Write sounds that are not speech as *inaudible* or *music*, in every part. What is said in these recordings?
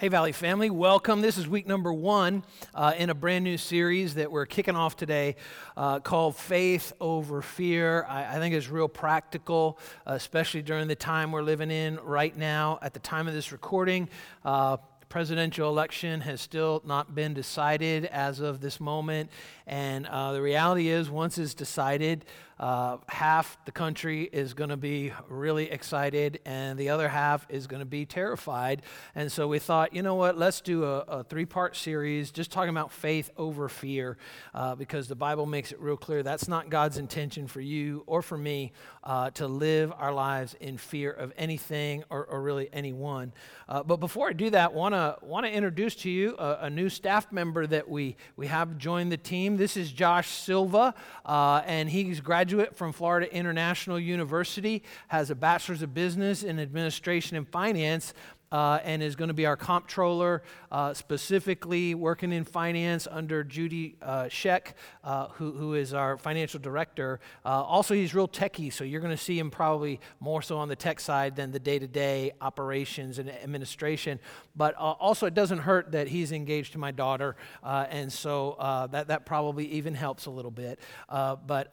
Hey, Valley family, welcome. This is week number one uh, in a brand new series that we're kicking off today uh, called Faith Over Fear. I, I think it's real practical, uh, especially during the time we're living in right now. At the time of this recording, uh, presidential election has still not been decided as of this moment. And uh, the reality is, once it's decided, uh, half the country is going to be really excited, and the other half is going to be terrified. And so we thought, you know what, let's do a, a three part series just talking about faith over fear, uh, because the Bible makes it real clear that's not God's intention for you or for me uh, to live our lives in fear of anything or, or really anyone. Uh, but before I do that, want to want to introduce to you a, a, new staff member that we we have joined the team. This is Josh Silva, uh, and he's graduated graduate from Florida International University, has a bachelor's of business in administration and finance, uh, and is going to be our comptroller, uh, specifically working in finance under Judy uh, Sheck, uh, who, who is our financial director. Uh, also, he's real techy, so you're going to see him probably more so on the tech side than the day to day operations and administration. But uh, also, it doesn't hurt that he's engaged to my daughter, and so that, that probably even helps a little bit. but,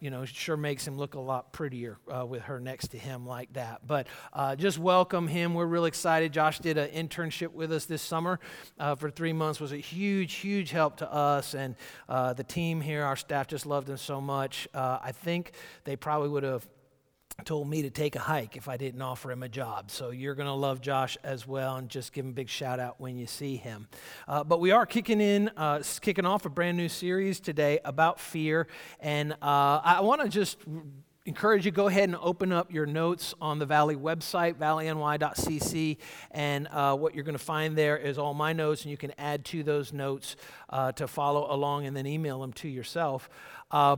you know, sure makes him look a lot prettier with her next to him like that. But just welcome him. We're really excited excited. Josh did an internship with us this summer uh, for three months. was a huge, huge help to us, and uh, the team here, our staff, just loved him so much. Uh, I think they probably would have told me to take a hike if I didn't offer him a job. So you're going to love Josh as well, and just give him a big shout out when you see him. Uh, but we are kicking in, uh, kicking off a brand new series today about fear, and uh, I want to just encourage you go ahead and open up your notes on the Valley website, valleyny.cc, and uh, what you're going to find there is all my notes, and you can add to those notes uh, to follow along and then email them to yourself. Uh,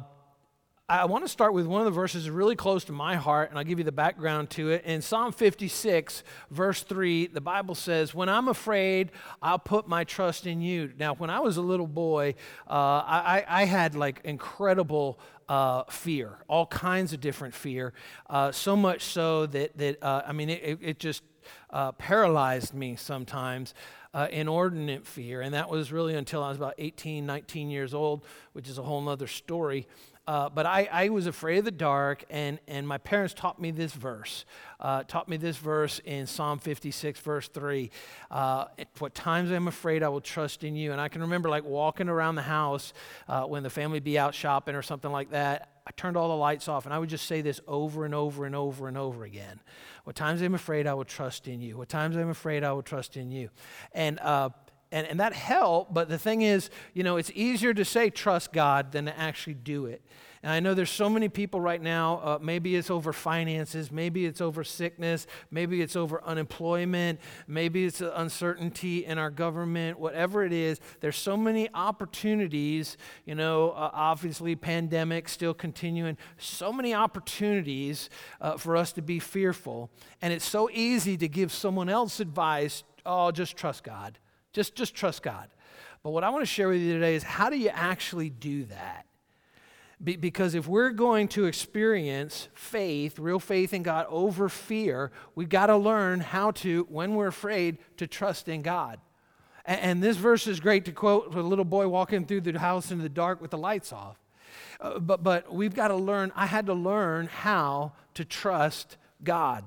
I want to start with one of the verses really close to my heart, and I'll give you the background to it. In Psalm 56, verse 3, the Bible says, When I'm afraid, I'll put my trust in you. Now, when I was a little boy, uh, I, I, had like incredible uh, fear, all kinds of different fear, uh, so much so that, that uh, I mean, it, it just uh, paralyzed me sometimes. Uh, inordinate fear, and that was really until I was about 18, 19 years old, which is a whole other story. Uh, but I, I, was afraid of the dark, and, and my parents taught me this verse. Uh, taught me this verse in Psalm 56, verse 3. Uh, what times I'm afraid, I will trust in you. And I can remember like walking around the house uh, when the family be out shopping or something like that. I turned all the lights off, and I would just say this over and over and over and over again. What times I'm afraid, I will trust in you. What times I'm afraid, I will trust in you. And uh, and, and that helped, but the thing is, you know, it's easier to say trust God than to actually do it. And I know there's so many people right now, uh, maybe it's over finances, maybe it's over sickness, maybe it's over unemployment, maybe it's uncertainty in our government, whatever it is. There's so many opportunities, you know, uh, obviously, pandemic still continuing, so many opportunities uh, for us to be fearful. And it's so easy to give someone else advice oh, just trust God. Just, just trust God. But what I want to share with you today is how do you actually do that? Be, because if we're going to experience faith, real faith in God over fear, we've got to learn how to, when we're afraid, to trust in God. And, and this verse is great to quote a little boy walking through the house in the dark with the lights off. Uh, but, but we've got to learn, I had to learn how to trust God.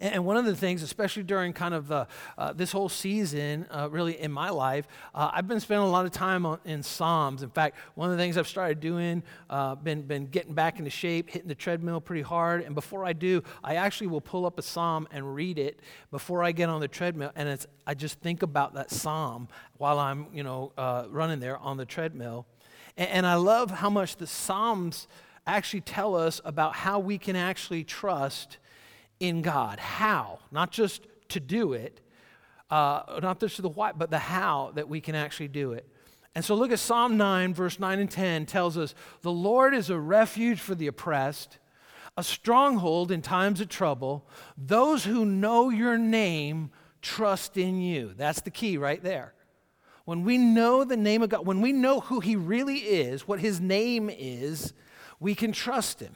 And one of the things, especially during kind of the, uh, this whole season, uh, really in my life, uh, I've been spending a lot of time on, in Psalms. In fact, one of the things I've started doing, uh, been, been getting back into shape, hitting the treadmill pretty hard. And before I do, I actually will pull up a Psalm and read it before I get on the treadmill. And it's, I just think about that Psalm while I'm, you know, running there on the treadmill. And, and I love how much the Psalms actually tell us about how we can actually trust in God. How? Not just to do it, uh, not just the why, but the how that we can actually do it. And so look at Psalm 9, verse 9 and 10 tells us the Lord is a refuge for the oppressed, a stronghold in times of trouble. Those who know your name trust in you. That's the key right there. When we know the name of God, when we know who He really is, what His name is, we can trust Him.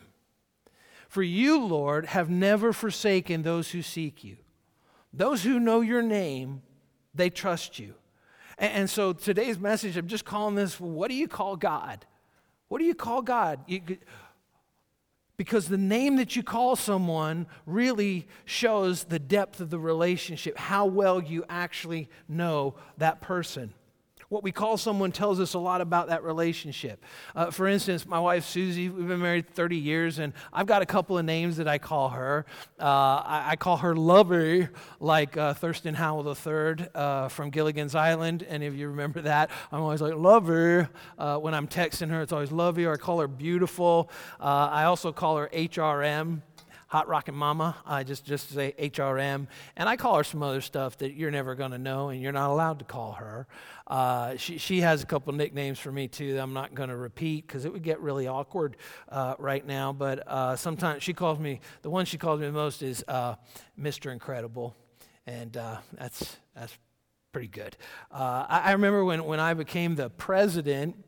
For you, Lord, have never forsaken those who seek you. Those who know your name They trust you. And, and so today's message, I'm just calling this what do you call God? What do you call God? You, because the name that you call someone really shows the depth of the relationship, how well you actually know that person. What we call someone tells us a lot about that relationship. Uh, for instance, my wife Susie, we've been married 30 years, and I've got a couple of names that I call her. Uh, I, I, call her Lovey, like uh, Thurston Howell III uh, from Gilligan's Island. Any of you remember that? I'm always like, Lovey. Uh, when I'm texting her, it's always Lovey, or I call her Beautiful. Uh, I also call her HRM Hot Rockin' Mama. I just just say HRM, and I call her some other stuff that you're never going to know, and you're not allowed to call her. Uh, she she has a couple nicknames for me too. That I'm not going to repeat because it would get really awkward uh, right now. But uh, sometimes she calls me the one she calls me the most is uh, Mr. Incredible, and uh, that's that's pretty good. Uh, I, I remember when when I became the president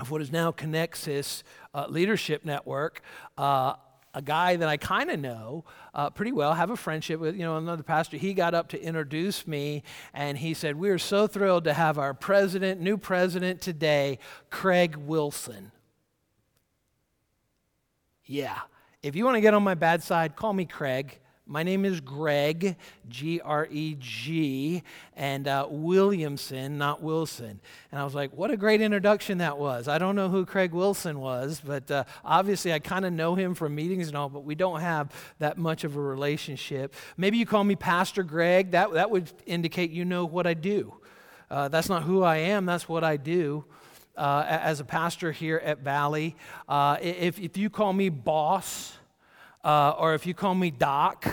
of what is now Connexus Leadership Network. Uh, a guy that I kind of know uh, pretty well, have a friendship with, you know, another pastor. He got up to introduce me and he said, We are so thrilled to have our president, new president today, Craig Wilson. Yeah. If you want to get on my bad side, call me Craig. My name is Greg, G R E G, and uh, Williamson, not Wilson. And I was like, what a great introduction that was. I don't know who Craig Wilson was, but uh, obviously I kind of know him from meetings and all, but we don't have that much of a relationship. Maybe you call me Pastor Greg. That, that would indicate you know what I do. Uh, that's not who I am, that's what I do. Uh, as a pastor here at Valley, uh, if, if you call me boss, uh, or if you call me doc,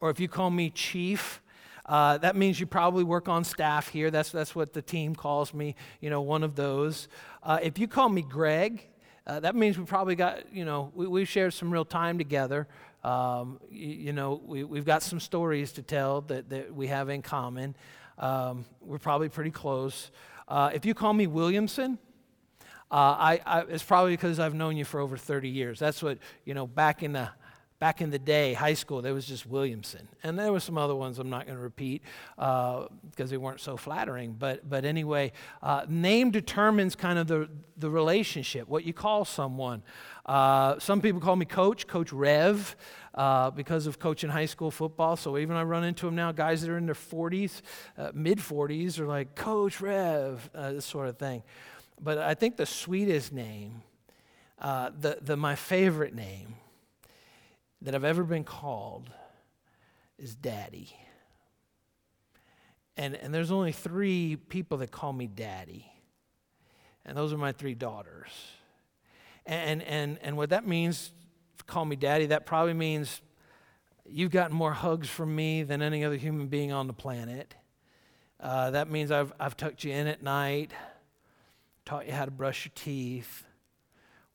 or if you call me chief, uh, that means you probably work on staff here. That's, that's what the team calls me, you know, one of those. Uh, if you call me Greg, uh, that means we probably got, you know, we, we've shared some real time together. Um, you, you, know, we, we've got some stories to tell that, that we have in common. Um, we're probably pretty close. Uh, if you call me Williamson, uh, I, I, it's probably because I've known you for over 30 years. That's what, you know, back in the Back in the day, high school, there was just Williamson. And there were some other ones I'm not going to repeat uh, because they weren't so flattering. But, but anyway, uh, name determines kind of the, the relationship, what you call someone. Uh, some people call me Coach, Coach Rev, uh, because of coaching high school football. So even I run into them now, guys that are in their 40s, uh, mid 40s, are like, Coach Rev, uh, this sort of thing. But I think the sweetest name, the, the, my favorite name, that I've ever been called is daddy. And, and there's only three people that call me daddy. And those are my three daughters. And, and, and what that means, call me daddy, that probably means you've gotten more hugs from me than any other human being on the planet. Uh, that means I've, I've tucked you in at night, taught you how to brush your teeth,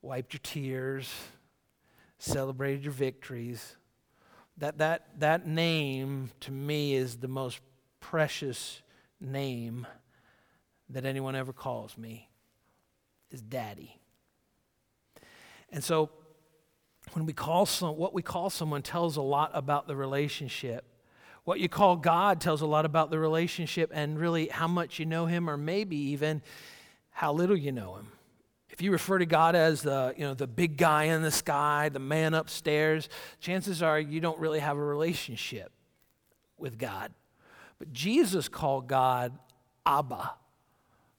wiped your tears, celebrated your victories. That, that, that name to me is the most precious name that anyone ever calls me is daddy. And so when we call some, what we call someone tells a lot about the relationship. What you call God tells a lot about the relationship and really how much you know him or maybe even how little you know him. If you refer to God as the, you know, the big guy in the sky, the man upstairs, chances are you don't really have a relationship with God. But Jesus called God Abba,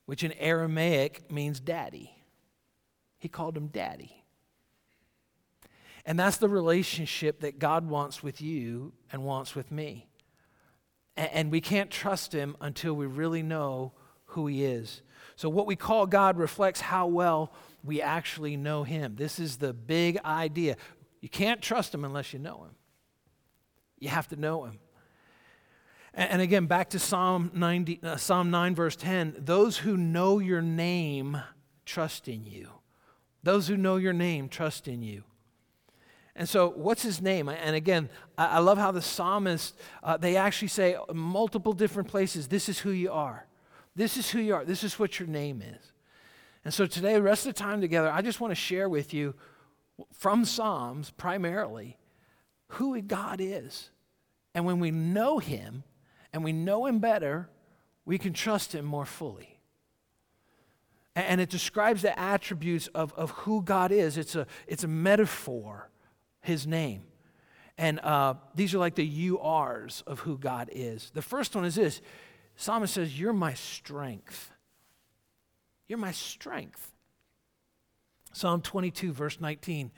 which in Aramaic means daddy. He called him daddy. And that's the relationship that God wants with you and wants with me. And we can't trust him until we really know who he is. So, what we call God reflects how well we actually know Him. This is the big idea. You can't trust Him unless you know Him. You have to know Him. And again, back to Psalm, 90, uh, Psalm 9, verse 10 those who know your name trust in you. Those who know your name trust in you. And so, what's his name? And again, I love how the psalmist, uh, they actually say multiple different places, this is who you are. This is who you are. This is what your name is. And so today, the rest of the time together, I just want to share with you from Psalms primarily who God is. And when we know Him and we know Him better, we can trust Him more fully. And it describes the attributes of, of who God is. It's a, it's a metaphor, His name. And uh, these are like the are's of who God is. The first one is this Psalmist says, You're my strength. You're my strength. Psalm 22, verse 19,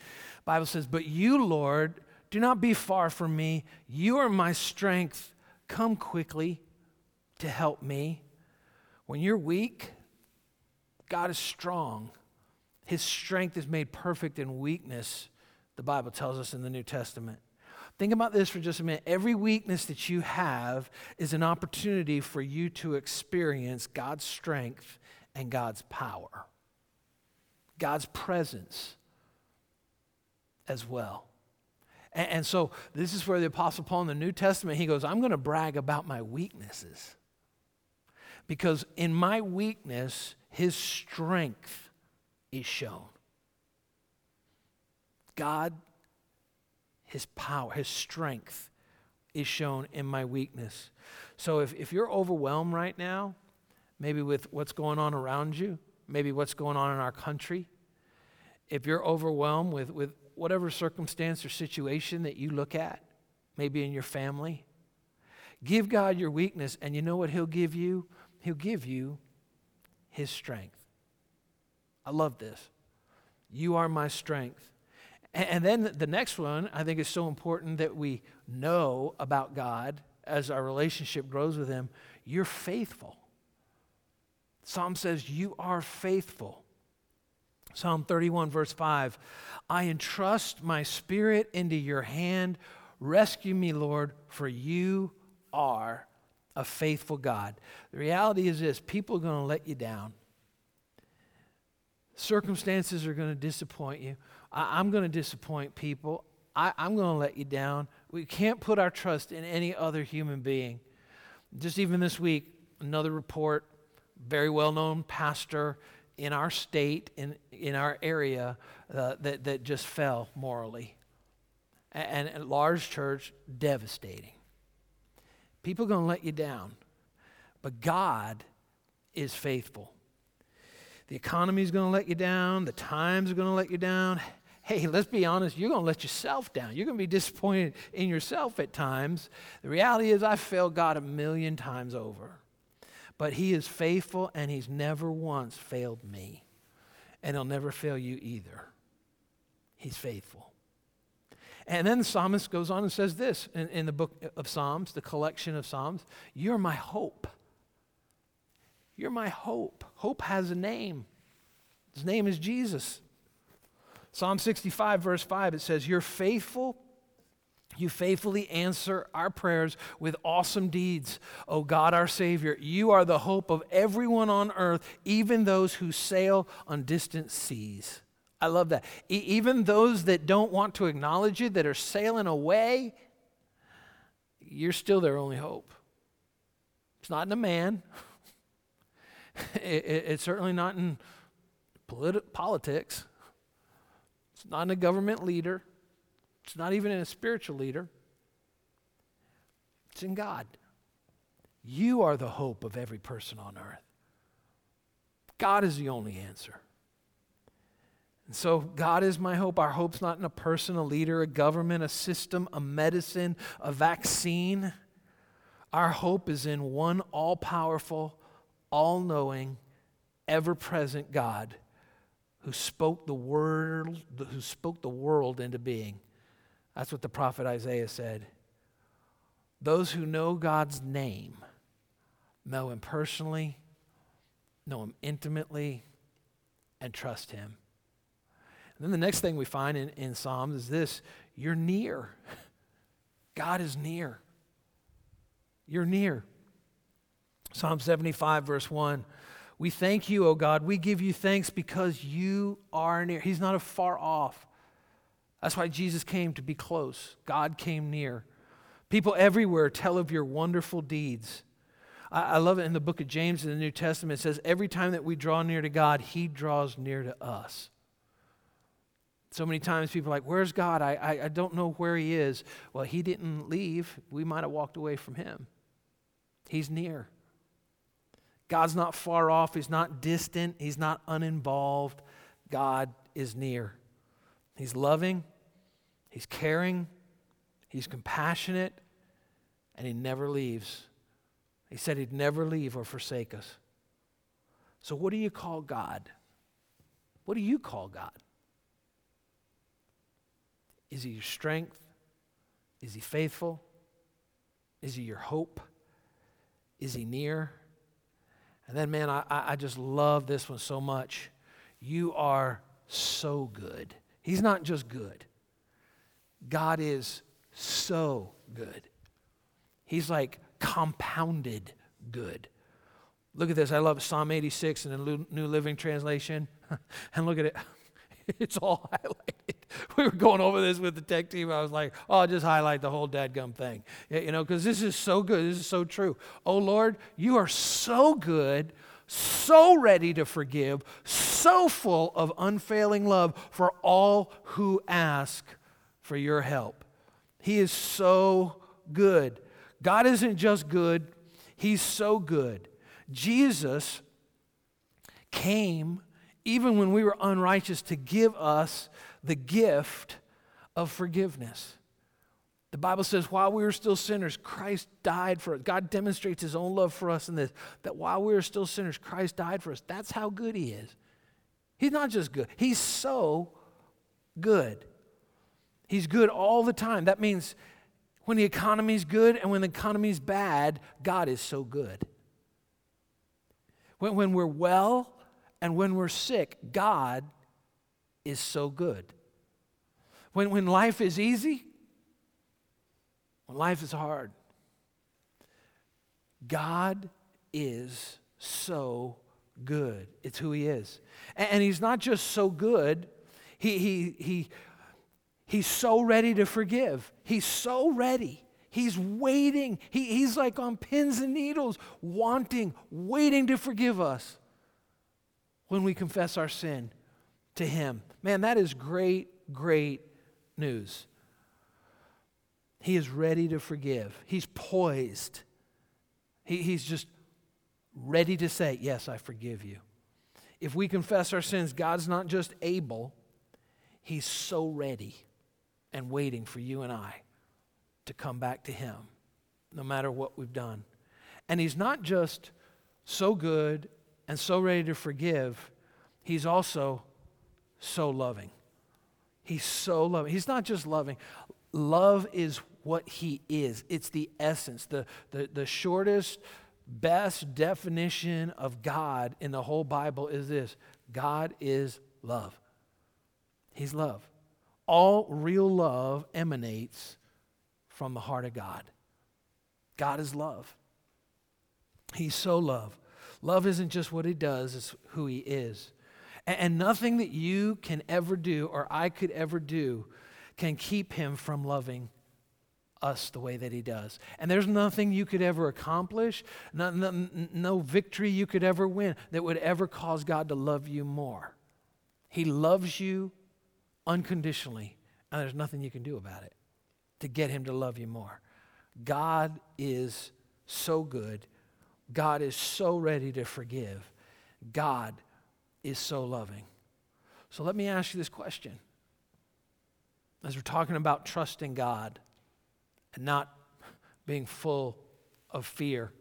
Bible says, But you, Lord, do not be far from me. You are my strength. Come quickly to help me. When you're weak, God is strong. His strength is made perfect in weakness, the Bible tells us in the New Testament. Think about this for just a minute. Every weakness that you have is an opportunity for you to experience God's strength and God's power, God's presence as well. And, and so, this is where the Apostle Paul in the New Testament, he goes, I'm going to brag about my weaknesses. Because in my weakness, his strength is shown. God, his power, his strength is shown in my weakness. So if, if you're overwhelmed right now, maybe with what's going on around you, maybe what's going on in our country, if you're overwhelmed with, with whatever circumstance or situation that you look at, maybe in your family, give God your weakness, and you know what He'll give you? He'll give you His strength. I love this. You are my strength. And then the next one, I think is so important that we know about God as our relationship grows with Him. You're faithful. Psalm says, You are faithful. Psalm 31, verse 5 I entrust my spirit into your hand. Rescue me, Lord, for you are a faithful God. The reality is this people are going to let you down. Circumstances are going to disappoint you. I, am going to disappoint people. I, I'm going to let you down. We can't put our trust in any other human being. Just even this week, another report, very well known pastor in our state, in, in our area, uh, that, that just fell morally. And, and a large church, devastating. People are going to let you down, but God is faithful. The economy is going to let you down, the times are going to let you down. Hey, let's be honest, you're going to let yourself down. You're going to be disappointed in yourself at times. The reality is, I've failed God a million times over. But He is faithful and He's never once failed me. And He'll never fail you either. He's faithful. And then the psalmist goes on and says this in, in the book of Psalms, the collection of Psalms You're my hope. You're my hope. Hope has a name. His name is Jesus. Psalm 65, verse 5, it says, You're faithful. You faithfully answer our prayers with awesome deeds, O God our Savior. You are the hope of everyone on earth, even those who sail on distant seas. I love that. E- even those that don't want to acknowledge you, that are sailing away, you're still their only hope. It's not in a man, *laughs* *laughs* it, it, it's certainly not in politi- politics, it's not in a government leader, it's not even in a spiritual leader. It's in God. You are the hope of every person on earth. God is the only answer. And so, God is my hope. Our hope's not in a person, a leader, a government, a system, a medicine, a vaccine. Our hope is in one all powerful, all knowing, ever present God who spoke the word, who spoke the world into being. That's what the prophet Isaiah said. Those who know God's name know him personally, know him intimately, and trust him. And then the next thing we find in, in Psalms is this you're near. *laughs* God is near. You're near. Psalm 75, verse 1. We thank you, O God. We give you thanks because you are near. He's not far off. That's why Jesus came to be close. God came near. People everywhere tell of your wonderful deeds. I, I love it in the book of James in the New Testament. It says, Every time that we draw near to God, He draws near to us. So many times people are like, Where's God? I, I, I don't know where He is. Well, He didn't leave. We might have walked away from Him. He's near. God's not far off, He's not distant, He's not uninvolved. God is near. He's loving, He's caring, He's compassionate, and He never leaves. He said He'd never leave or forsake us. So, what do you call God? What do you call God? Is He your strength? Is He faithful? Is He your hope? Is He near? And then, man, I, I just love this one so much. You are so good. He's not just good, God is so good. He's like compounded good. Look at this. I love Psalm 86 in the New Living Translation. *laughs* and look at it. *laughs* It's all highlighted. *laughs* We were going over this with the tech team. I was like, oh, I'll just highlight the whole dadgum thing. You know, because this is so good. This is so true. Oh, Lord, you are so good, so ready to forgive, so full of unfailing love for all who ask for your help. He is so good. God isn't just good, He's so good. Jesus came even when we were unrighteous to give us the gift of forgiveness. The Bible says, while we were still sinners, Christ died for us. God demonstrates his own love for us in this that while we were still sinners, Christ died for us. That's how good he is. He's not just good, he's so good. He's good all the time. That means when the economy's good and when the economy's bad, God is so good. When, when we're well and when we're sick, God is so good. When, when life is easy, when life is hard, God is so good. It's who He is. And, and He's not just so good, He, he, he He's so ready to forgive. He's so ready. He's waiting. He, he's like on pins and needles, wanting, waiting to forgive us when we confess our sin to Him. Man, that is great, great news. He is ready to forgive, He's poised. He, he's just ready to say, Yes, I forgive you. If we confess our sins, God's not just able, He's so ready and waiting for you and I to come back to Him, no matter what we've done. And He's not just so good and so ready to forgive, He's also so loving. He's so loving. He's not just loving, love is what He is, it's the essence, the, the, the shortest, best definition of God in the whole Bible is this God is love. He's love. All real love emanates from the heart of God. God is love. He's so love. Love isn't just what he does, it's who he is. And, and nothing that you can ever do or I could ever do can keep him from loving us the way that he does. And there's nothing you could ever accomplish, no, no, no, victory you could ever win that would ever cause God to love you more. He loves you unconditionally, and there's nothing you can do about it to get him to love you more. God is so good. God is so ready to forgive. God is so loving. So let me ask you this question. As we're talking about trusting God and not being full of fear,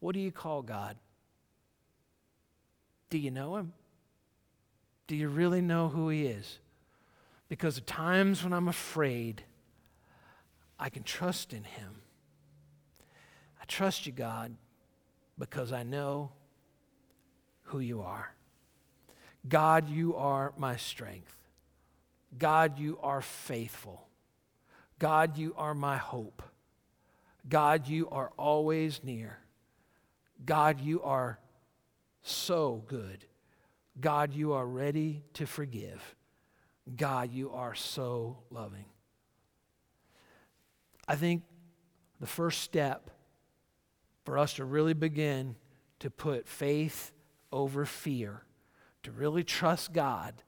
what do you call God? Do you know him? Do you really know who He is? Because at times when I'm afraid, I can trust in Him. Trust you, God, because I know who you are. God, you are my strength. God, you are faithful. God, you are my hope. God, you are always near. God, you are so good. God, you are ready to forgive. God, you are so loving. I think the first step for us to really begin to put faith over fear, to really trust God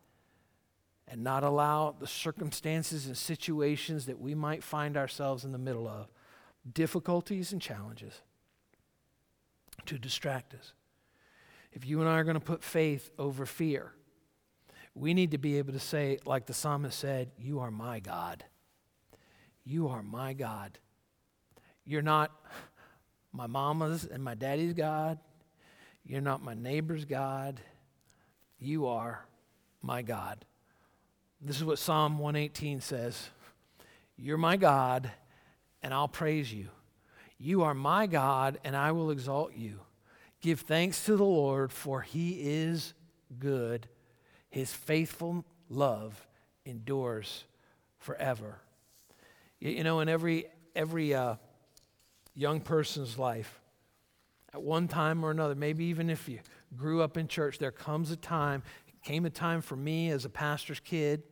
and not allow the circumstances and situations that we might find ourselves in the middle of, difficulties and challenges. to distract us. If you and I are going to put faith over fear, we need to be able to say, like the psalmist said, You are my God. You are my God. You're not my mama's and my daddy's God. You're not my neighbor's God. You are my God. This is what Psalm 118 says You're my God, and I'll praise you. You are my God, and I will exalt you. Give thanks to the Lord, for he is good. His faithful love endures forever. You know, in every, every uh, young person's life, at one time or another, maybe even if you grew up in church, there comes a time, came a time for me as a pastor's kid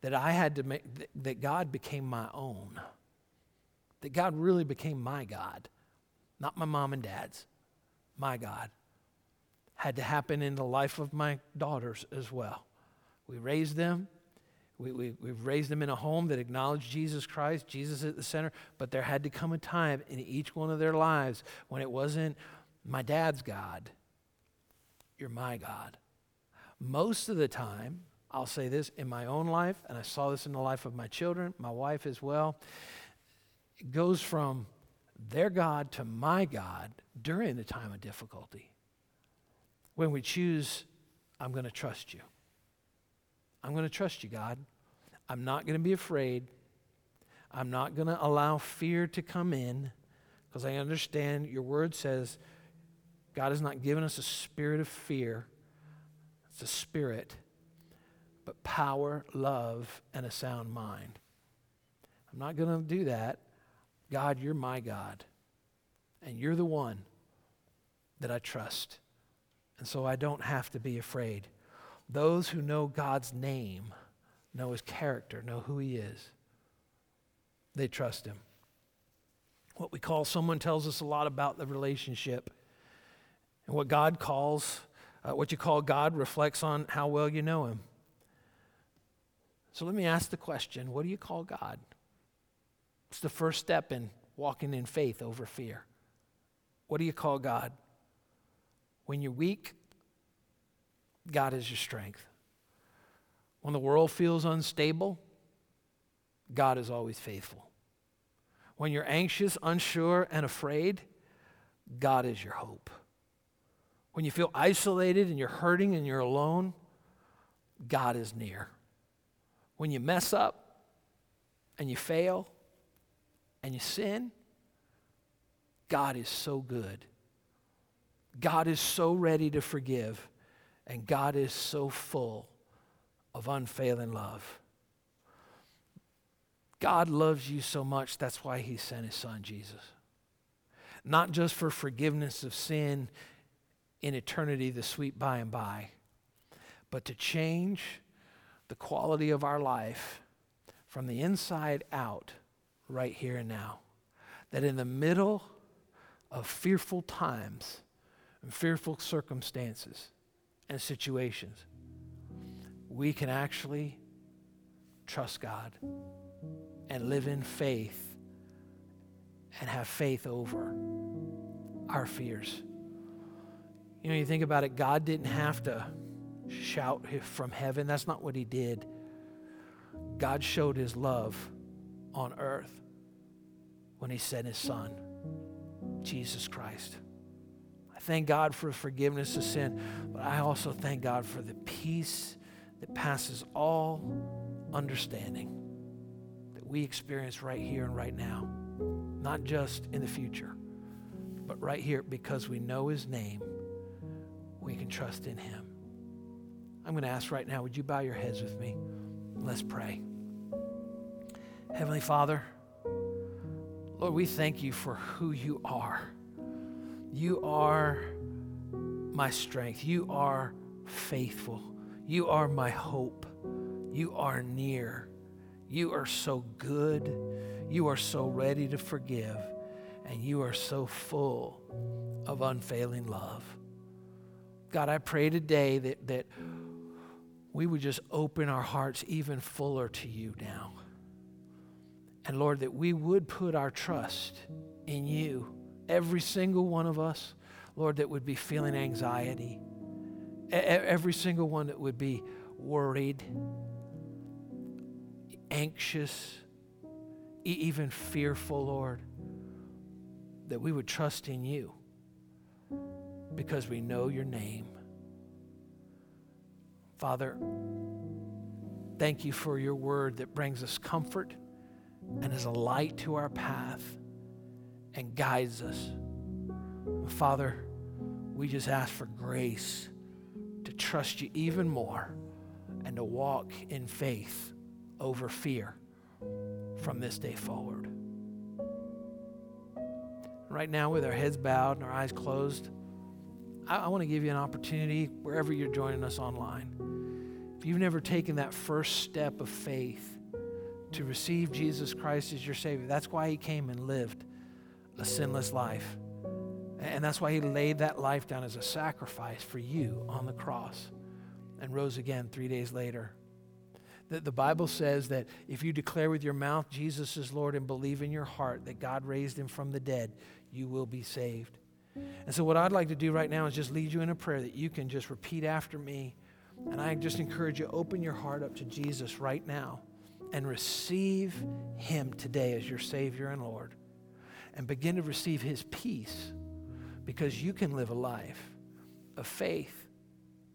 that I had to make, that God became my own. That God really became my God, not my mom and dad's, my God. Had to happen in the life of my daughters as well. We raised them. We, we, we've raised them in a home that acknowledged Jesus Christ, Jesus at the center, but there had to come a time in each one of their lives when it wasn't my dad's God, you're my God. Most of the time, I'll say this in my own life, and I saw this in the life of my children, my wife as well. It goes from their God to my God during the time of difficulty. When we choose, I'm going to trust you. I'm going to trust you, God. I'm not going to be afraid. I'm not going to allow fear to come in because I understand your word says God has not given us a spirit of fear, it's a spirit but power, love, and a sound mind. I'm not going to do that. God, you're my God. And you're the one that I trust. And so I don't have to be afraid. Those who know God's name, know his character, know who he is, they trust him. What we call someone tells us a lot about the relationship. And what God calls, uh, what you call God reflects on how well you know him. So let me ask the question what do you call God? It's the first step in walking in faith over fear. What do you call God? When you're weak, God is your strength. When the world feels unstable, God is always faithful. When you're anxious, unsure, and afraid, God is your hope. When you feel isolated and you're hurting and you're alone, God is near when you mess up and you fail and you sin, God is so good. God is so ready to forgive, and God is so full of unfailing love. God loves you so much, that's why He sent His Son, Jesus. Not just for forgiveness of sin in eternity, the sweet by and by, but to change the quality of our life from the inside out, right here and now. That in the middle of fearful times and fearful circumstances and situations, we can actually trust God and live in faith and have faith over our fears. You know, you think about it, God didn't have to shout from heaven. That's not what he did. God showed his love on earth when he sent his son, Jesus Christ. I thank God for forgiveness of sin, but I also thank God for the peace that passes all understanding that we experience right here and right now, not just in the future, but right here because we know his name, we can trust in him. I'm going to ask right now, would you bow your heads with me? Let's pray. Heavenly Father, Lord, we thank you for who you are. You are my strength. You are faithful. You are my hope. You are near. You are so good. You are so ready to forgive. And you are so full of unfailing love. God, I pray today that, that we would just open our hearts even fuller to you now. And Lord, that we would put our trust in you, every single one of us. Lord, that would be feeling anxiety. Every single one that would be worried, anxious, even fearful, Lord, that we would trust in you because we know your name. Father, thank you for your word that brings us comfort and is a light to our path and guides us. Father, we just ask for grace to trust you even more and to walk in faith over fear from this day forward. Right now, with our heads bowed and our eyes closed, I, I want to give you an opportunity wherever you're joining us online. If you've never taken that first step of faith to receive Jesus Christ as your Savior, that's why He came and lived a sinless life. And that's why He laid that life down as a sacrifice for you on the cross and rose again three days later. The, the Bible says that if you declare with your mouth Jesus is Lord and believe in your heart that God raised Him from the dead, you will be saved. And so, what I'd like to do right now is just lead you in a prayer that you can just repeat after me. And I just encourage you, open your heart up to Jesus right now and receive Him today as your Savior and Lord. And begin to receive His peace because you can live a life of faith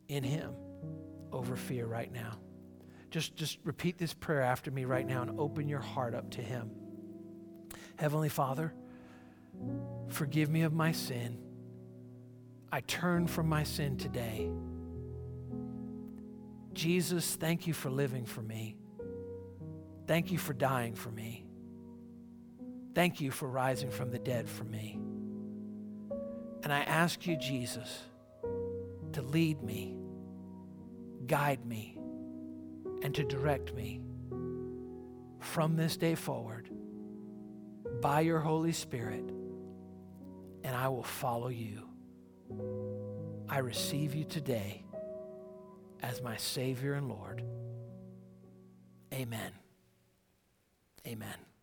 in Him over fear right now. Just, just repeat this prayer after me right now and open your heart up to Him. Heavenly Father, Forgive me of my sin. I turn from my sin today. Jesus, thank you for living for me. Thank you for dying for me. Thank you for rising from the dead for me. And I ask you, Jesus, to lead me, guide me, and to direct me from this day forward by your Holy Spirit and I will follow you. I receive you today as my Savior and Lord. Amen. Amen.